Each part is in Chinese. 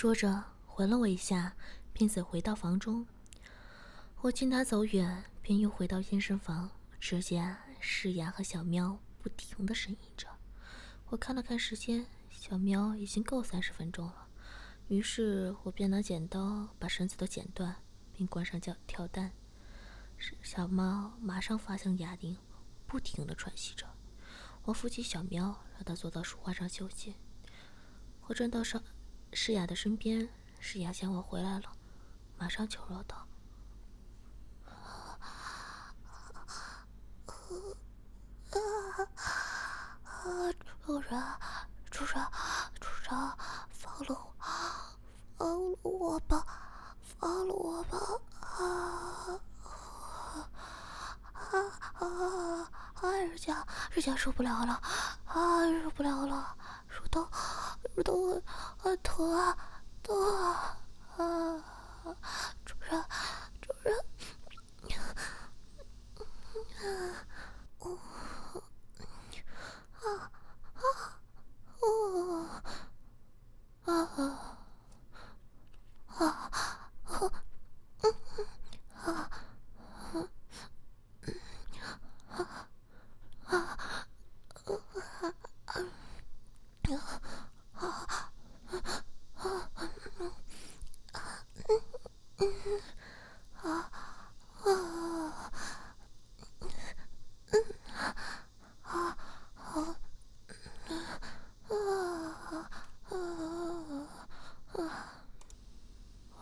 说着，吻了我一下，便走回到房中。我见他走远，便又回到健身房。只见诗雅和小喵不停的呻吟着。我看了看时间，小喵已经够三十分钟了。于是我便拿剪刀把绳子都剪断，并关上跳跳蛋。小猫马上发向哑铃，不停的喘息着。我扶起小喵，让它坐到书画上休息。我转到上。诗雅的身边，诗雅见我回来了，马上求饶道：“主人，主人，主人，放了我，放了我吧，放了我吧！啊啊啊！啊，人家，人家受不了了，啊，受不了了！”乳头，乳头，啊疼啊，疼啊！啊，主人，主人，啊，哦，啊，啊，哦，啊，啊，啊，嗯，啊，嗯，啊，啊。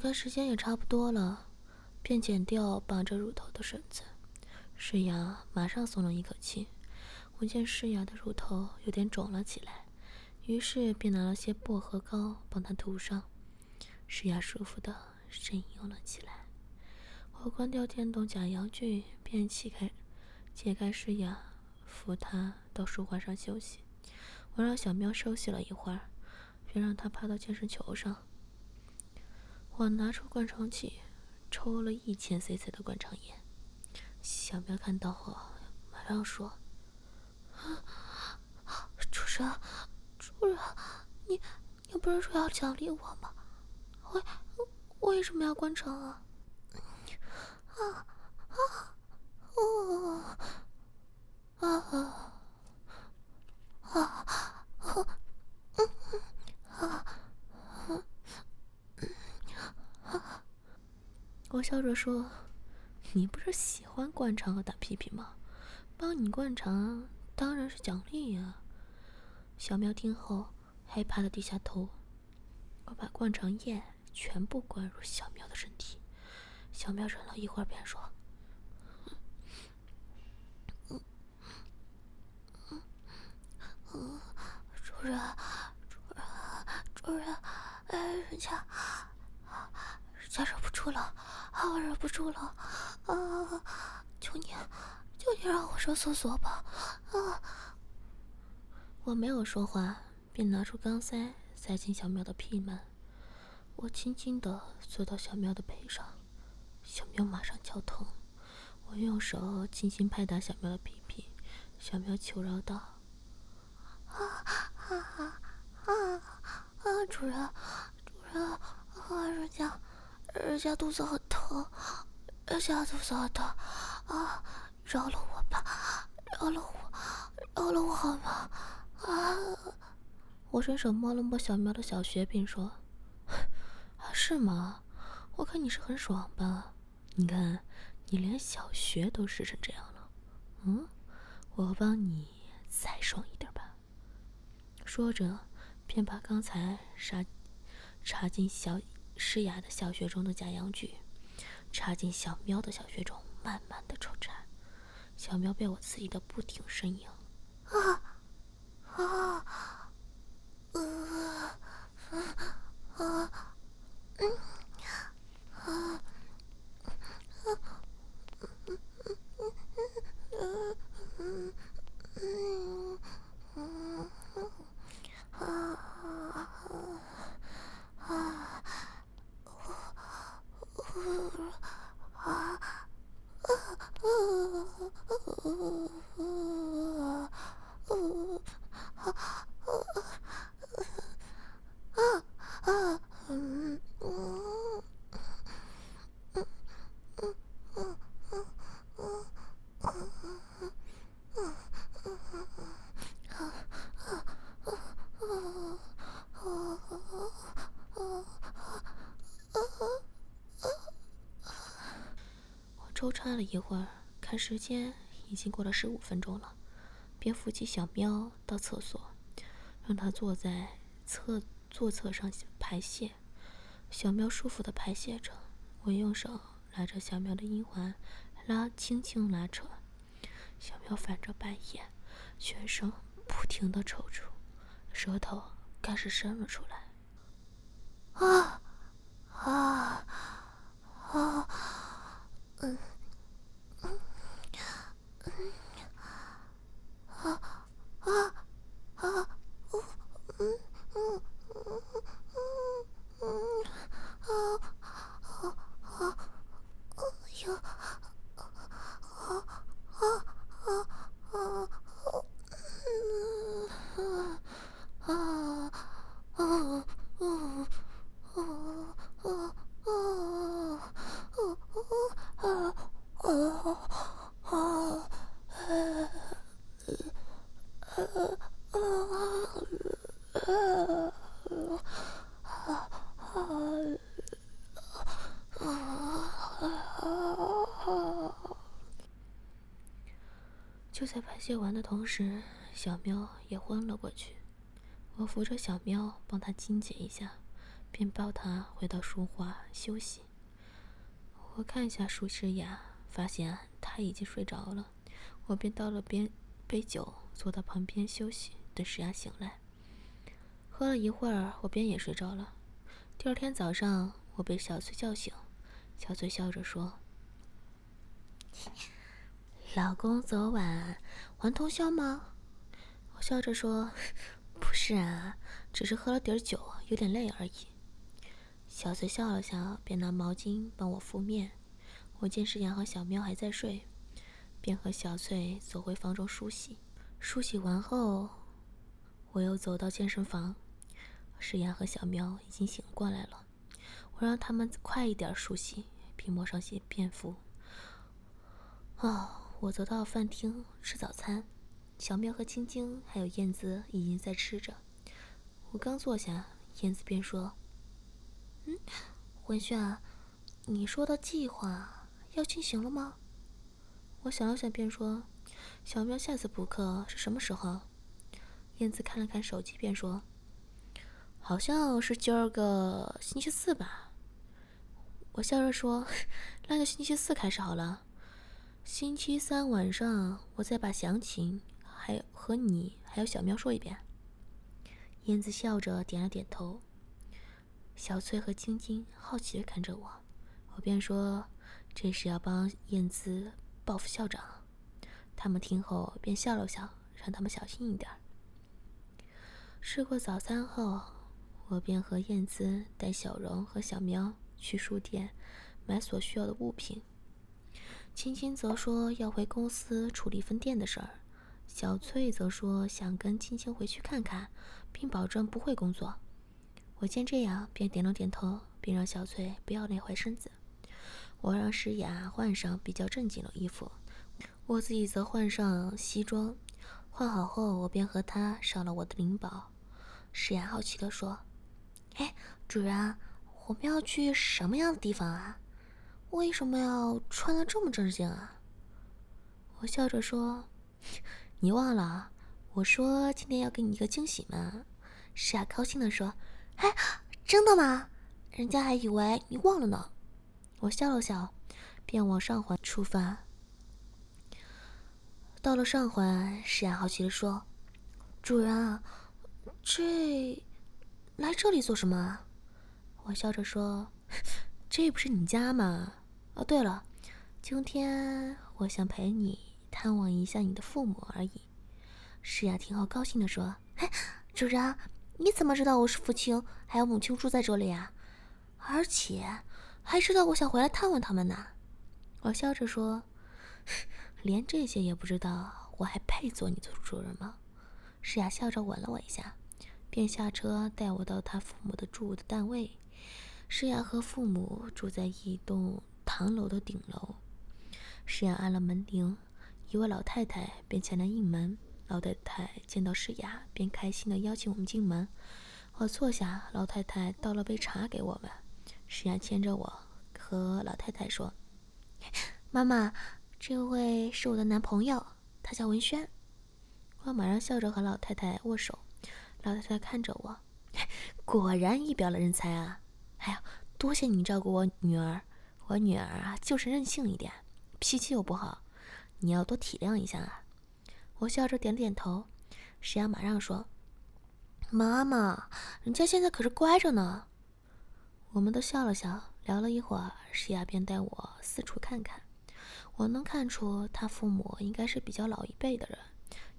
我看时间也差不多了，便剪掉绑着乳头的绳子。诗雅马上松了一口气。我见诗雅的乳头有点肿了起来。于是便拿了些薄荷膏帮她涂上，诗雅舒服的呻吟了起来。我关掉电动假阳具，便起开解开诗雅，扶她到书画上休息。我让小喵休息了一会儿，便让它趴到健身球上。我拿出灌肠器，抽了一千 cc 的灌肠液。小喵看到后，马上说：“主人。”主人，你你不是说要奖励我吗？为为什么要灌肠啊？啊啊哦啊啊啊啊啊啊！我笑着说：“你不是喜欢灌肠和打屁屁吗？帮你灌肠当然是奖励呀。”小喵听后，害怕的低下头。我把灌肠液全部灌入小喵的身体。小喵忍了一会儿，便说：“主人，主人，主人，哎，人家，人家忍不住了，啊，我忍不住了，啊，求你，求你让我上厕所吧，啊。”我没有说话，便拿出钢塞塞进小喵的屁门。我轻轻的坐到小喵的背上，小喵马上叫疼。我用手轻轻拍打小喵的屁屁，小喵求饶道：“啊啊啊啊！主人，主人，啊，人家，人家肚子很疼，人家肚子很疼，啊，饶了我吧，饶了我，饶了我好吗？”啊！我伸手摸了摸小喵的小穴，并说：“是吗？我看你是很爽吧？你看，你连小穴都湿成这样了。嗯，我帮你再爽一点吧。”说着，便把刚才插插进小嘶哑的小穴中的假阳具，插进小喵的小穴中，慢慢的抽插。小喵被我刺激的不停呻吟。啊啊！啊啊啊啊啊啊啊啊啊啊！看了一会儿，看时间已经过了十五分钟了，便扶起小喵到厕所，让它坐在侧坐侧上排泄。小喵舒服的排泄着，我用手拉着小喵的阴环，拉轻轻拉扯。小喵翻着白眼，全身不停的抽搐，舌头开始伸了出来。啊啊啊！嗯啊啊啊！嗯嗯嗯嗯嗯啊啊啊！哎呀啊啊啊啊！嗯啊啊啊啊！就在排泄完的同时，小喵也昏了过去。我扶着小喵，帮它清洁一下。便抱他回到书画休息。我看一下舒诗雅，发现他已经睡着了。我便倒了杯杯酒，坐到旁边休息，等诗雅醒来。喝了一会儿，我便也睡着了。第二天早上，我被小翠叫醒，小翠笑着说：“老公昨晚玩通宵吗？”我笑着说：“ 不是啊，只是喝了点酒，有点累而已。”小翠笑了笑，便拿毛巾帮我敷面。我见诗雅和小喵还在睡，便和小翠走回房中梳洗。梳洗完后，我又走到健身房。诗雅和小喵已经醒过来了，我让他们快一点梳洗，并抹上些便服。哦，我走到饭厅吃早餐，小喵和青青还有燕子已经在吃着。我刚坐下，燕子便说。嗯，文轩，你说的计划要进行了吗？我想了想，便说：“小喵下次补课是什么时候？”燕子看了看手机，便说：“好像是今儿个星期四吧。”我笑着说：“ 那就星期四开始好了。星期三晚上我再把详情还和你还有小喵说一遍。”燕子笑着点了点头。小翠和晶晶好奇的看着我，我便说：“这是要帮燕姿报复校长。”他们听后便笑了笑，让他们小心一点。吃过早餐后，我便和燕姿带小荣和小喵去书店买所需要的物品。青青则说要回公司处理分店的事儿，小翠则说想跟青青回去看看，并保证不会工作。我见这样，便点了点头，并让小翠不要累坏身子。我让诗雅换上比较正经的衣服，我自己则换上西装。换好后，我便和她上了我的灵宝。诗雅好奇地说：“哎，主人，我们要去什么样的地方啊？为什么要穿的这么正经啊？”我笑着说：“ 你忘了，我说今天要给你一个惊喜吗？”诗雅高兴地说。哎，真的吗？人家还以为你忘了呢。我笑了笑，便往上环出发。到了上环，诗雅好奇的说：“主人啊，这来这里做什么？”我笑着说：“ 这不是你家吗？哦，对了，今天我想陪你探望一下你的父母而已。”诗雅听后高兴的说：“嘿，主人。”你怎么知道我是父亲还有母亲住在这里啊？而且还知道我想回来探望他们呢？我笑着说：“ 连这些也不知道，我还配做你的主人吗？”诗雅笑着吻了我一下，便下车带我到他父母的住的单位。诗雅和父母住在一栋唐楼的顶楼。诗雅按了门铃，一位老太太便前来应门。老太太见到诗雅，便开心的邀请我们进门。我坐下，老太太倒了杯茶给我们。诗雅牵着我和老太太说：“妈妈，这位是我的男朋友，他叫文轩。我马上笑着和老太太握手，老太太看着我，果然一表了人才啊！哎呀，多谢你照顾我女儿，我女儿啊就是任性一点，脾气又不好，你要多体谅一下啊！我笑着点点头。石雅马上说：“妈妈，人家现在可是乖着呢。”我们都笑了笑，聊了一会儿，石雅便带我四处看看。我能看出他父母应该是比较老一辈的人。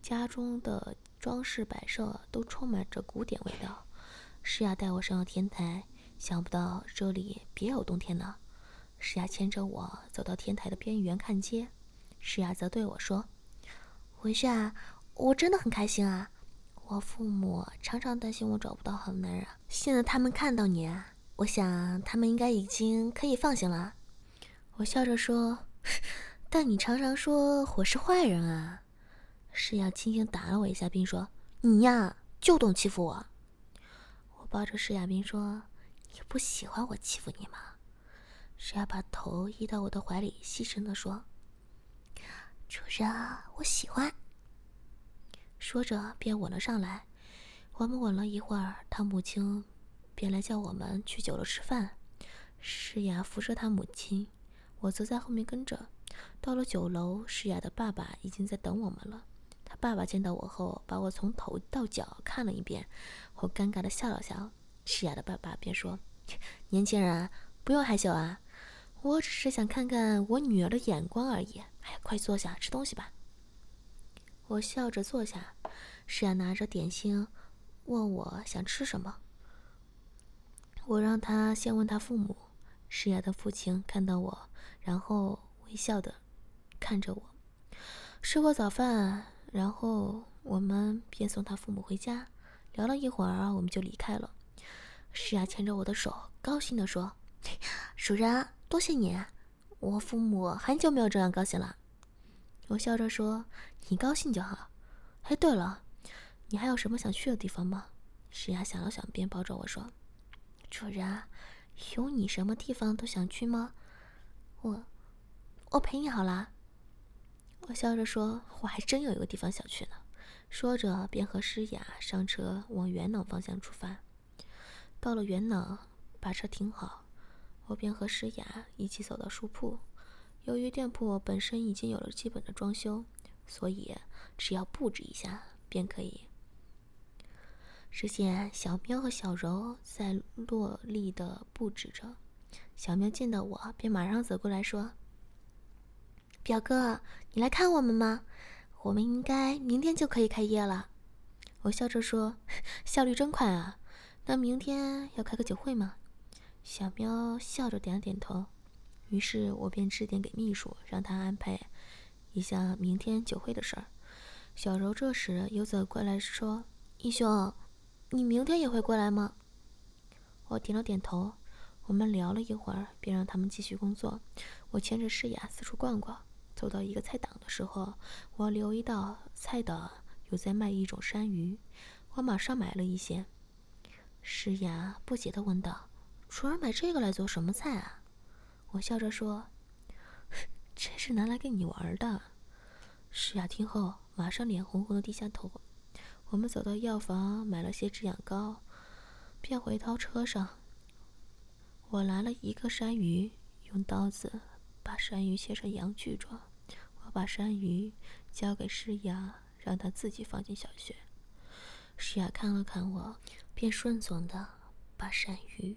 家中的装饰摆设都充满着古典味道。诗雅带我上了天台，想不到这里别有洞天呢。诗雅牵着我走到天台的边缘看街，诗雅则对我说：“文轩啊，我真的很开心啊！我父母常常担心我找不到好男人，现在他们看到你，我想他们应该已经可以放心了。”我笑着说：“ 但你常常说我是坏人啊。”诗雅轻轻打了我一下，并说：“你呀，就懂欺负我。”我抱着诗雅，并说：“你不喜欢我欺负你吗？”诗雅把头依到我的怀里，细声地说：“主人，我喜欢。”说着便吻了上来。我们吻了一会儿，他母亲便来叫我们去酒楼吃饭。诗雅扶着他母亲，我则在后面跟着。到了酒楼，诗雅的爸爸已经在等我们了。他爸爸见到我后，把我从头到脚看了一遍。我尴尬的笑了笑。诗雅的爸爸便说：“ 年轻人，不用害羞啊，我只是想看看我女儿的眼光而已。哎，快坐下吃东西吧。”我笑着坐下。诗雅拿着点心，问我想吃什么。我让他先问他父母。诗雅的父亲看到我，然后微笑的看着我。吃过早饭。然后我们便送他父母回家，聊了一会儿，我们就离开了。诗雅牵着我的手，高兴地说：“ 主人，多谢你，我父母很久没有这样高兴了。”我笑着说：“你高兴就好。”哎，对了，你还有什么想去的地方吗？诗雅想了想，便抱着我说：“主人，有你什么地方都想去吗？我，我陪你好了。”我笑着说：“我还真有一个地方想去呢。”说着，便和诗雅上车往元朗方向出发。到了元朗，把车停好，我便和诗雅一起走到书铺。由于店铺本身已经有了基本的装修，所以只要布置一下便可以。只见小喵和小柔在落力的布置着。小喵见到我，便马上走过来说。表哥，你来看我们吗？我们应该明天就可以开业了。我笑着说：“ 效率真快啊！那明天要开个酒会吗？”小喵笑着点了点头。于是我便致电给秘书，让他安排一下明天酒会的事儿。小柔这时又走过来说：“义兄，你明天也会过来吗？”我点了点头。我们聊了一会儿，便让他们继续工作。我牵着诗雅四处逛逛。走到一个菜档的时候，我留意到菜档有在卖一种山芋，我马上买了一些。诗雅不解地问道：“楚儿买这个来做什么菜啊？”我笑着说：“这是拿来给你玩的。”诗雅听后马上脸红红的低下头。我们走到药房买了些止痒膏，便回到车上。我拿了一个山芋，用刀子把山芋切成羊具状。我把山芋交给诗雅，让她自己放进小穴。诗雅看了看我，便顺从的把山芋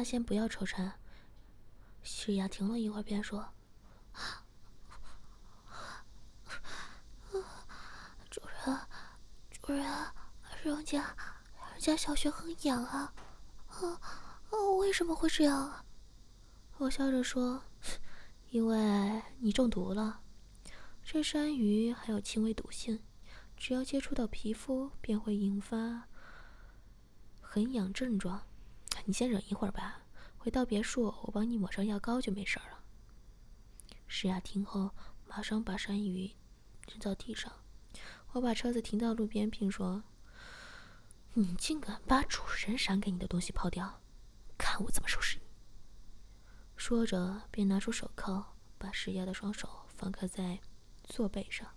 他先不要抽插。石雅停了一会儿，便说：“主人，主人，人家，人家小穴很痒啊，啊，为什么会这样啊？”我笑着说：“因为你中毒了。这山鱼还有轻微毒性，只要接触到皮肤，便会引发很痒症状。你先忍一会儿吧。”回到别墅，我帮你抹上药膏就没事了。诗雅听后，马上把山芋扔到地上。我把车子停到路边，并说：“你竟敢把主人赏给你的东西抛掉，看我怎么收拾你！”说着，便拿出手铐，把石雅的双手放开在座背上。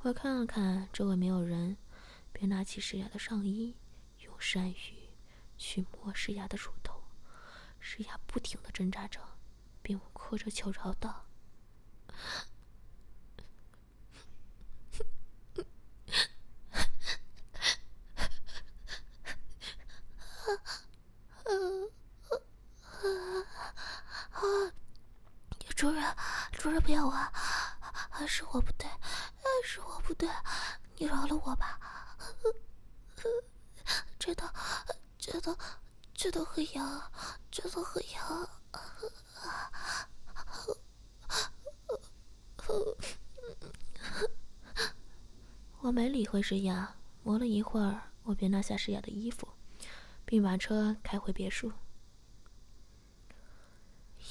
我看了看周围没有人，便拿起诗雅的上衣，用山芋去摸诗雅的乳头。石雅不停的挣扎着，并哭着求饶道：“主人，主人不要我，是我不对，是我不对，你饶了我吧。真的，真的。”这都很痒，这都很痒。我没理会诗雅，磨了一会儿，我便拿下诗雅的衣服，并把车开回别墅。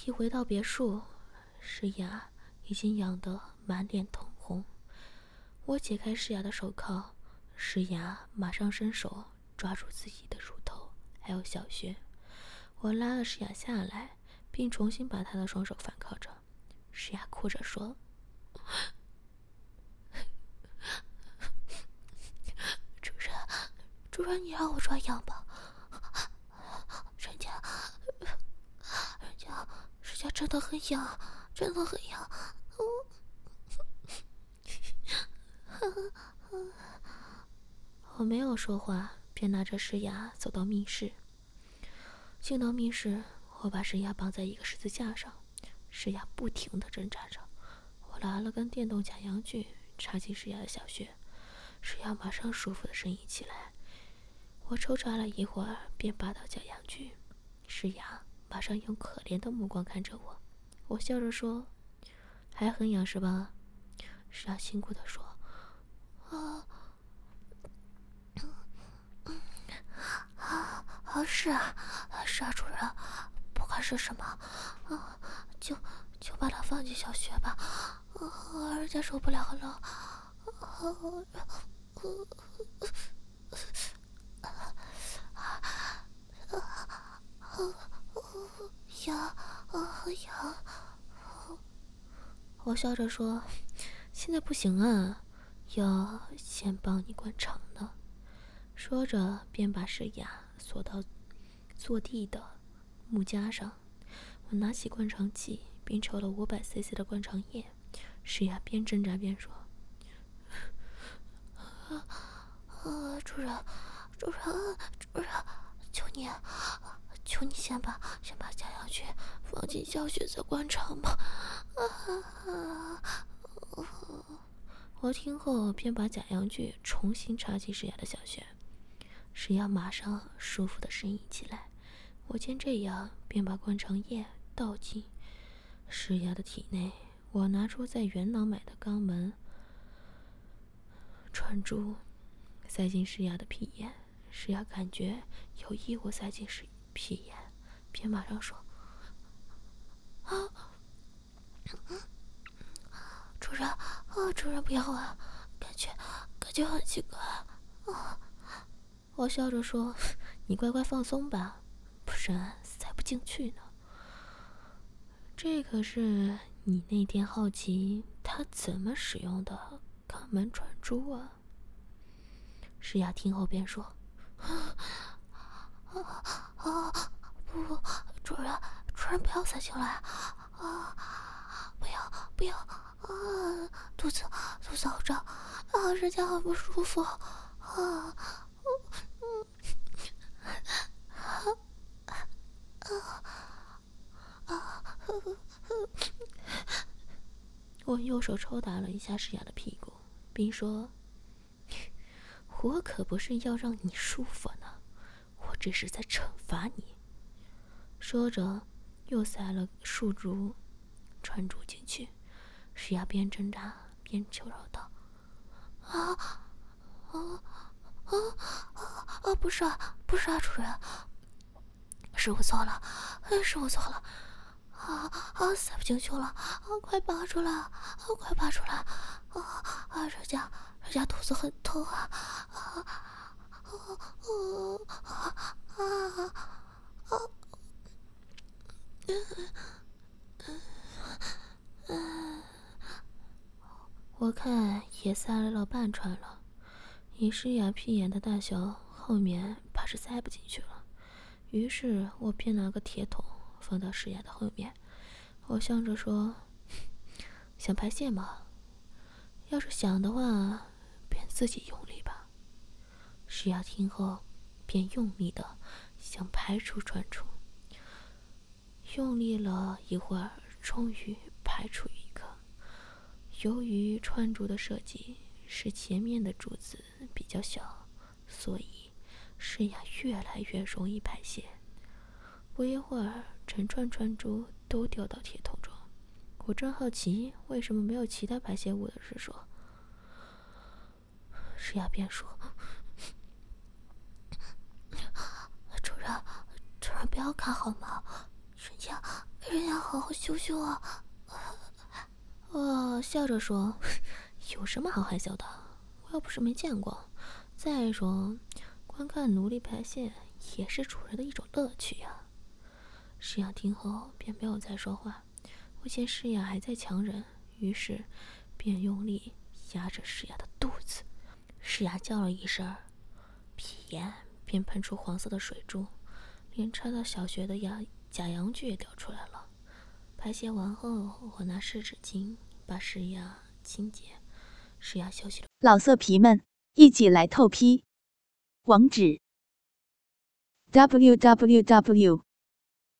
一回到别墅，诗雅已经痒得满脸通红。我解开诗雅的手铐，诗雅马上伸手抓住自己的乳。还有小穴，我拉了诗雅下来，并重新把她的双手反铐着。诗雅哭着说：“主人，主人，你让我抓痒吧，人家，人家，人家真的很痒，真的很痒。”我没有说话。便拿着石牙走到密室。进到密室，我把石牙绑在一个十字架上，石牙不停的挣扎着。我拿了根电动假阳具插进石牙的小穴，石牙马上舒服的呻吟起来。我抽插了一会儿，便拔到假阳具，石牙马上用可怜的目光看着我。我笑着说：“还很痒是吧？”石牙辛苦的说：“啊。”是啊，是啊，主人，不管是什么，啊，就就把它放进小穴吧，啊，人家受不了了，啊，痒啊痒，我笑着说，现在不行啊，要先帮你灌肠呢。说着，便把石雅锁到坐地的木架上。我拿起灌肠器，并抽了五百 cc 的灌肠液。石雅边挣扎边说：“啊啊，主人，主人，主人，求你，求你先把先把假阳穴放进小雪再灌肠吧。”啊！我听后便把假阳具重新插进石雅的小穴。石雅马上舒服的呻吟起来，我见这样，便把灌肠液倒进石雅的体内。我拿出在元朗买的肛门串珠，塞进石雅的屁眼。石雅感觉有异物塞进石屁眼，便马上说：“啊，主人，啊，主人不要啊，感觉感觉很奇怪啊。”我笑着说：“你乖乖放松吧，不然塞不进去呢。这可是你那天好奇他怎么使用的肛门转珠啊。”诗雅听后便说：“啊啊不不，主人主人不要塞进来啊！不要不要啊！肚子肚子好胀啊，人家很不舒服啊。”我右手抽打了一下诗雅的屁股，并说：“我可不是要让你舒服呢，我这是在惩罚你。”说着，又塞了数珠穿珠进去。诗雅边挣扎边求饶道：“啊，啊，啊，啊！不是啊，不是啊，主人，是我错了，是我错了，啊啊，塞不进去了，啊，快拔出来，啊，快拔出来，啊啊，人家，人家肚子很痛啊，啊啊啊啊啊！我看也塞了老半串了，以诗雅屁眼的大小，后面怕是塞不进去了。于是我便拿个铁桶放到石雅的后面，我笑着说：“想排泄吗？要是想的话，便自己用力吧。”石雅听后，便用力的想排出穿出。用力了一会儿，终于排出一个。由于串珠的设计是前面的珠子比较小，所以诗雅越来越容易排泄。不一会儿，成串串珠都掉到铁桶中。我正好奇为什么没有其他排泄物的时，说：“诗雅便说，主人，主人不要看好吗？”人家，人家好好羞羞啊！我笑着说：“有什么好害羞的？我又不是没见过。再说，观看奴隶排泄也是主人的一种乐趣呀。”诗雅听后便没有再说话。我见诗雅还在强忍，于是便用力压着诗雅的肚子。诗雅叫了一声，屁眼便喷出黄色的水珠，连插到小穴的牙。假阳具也掉出来了。排泄完后，我拿湿纸巾把石牙清洁。石牙休息了。老色皮们，一起来透批！网址：w w w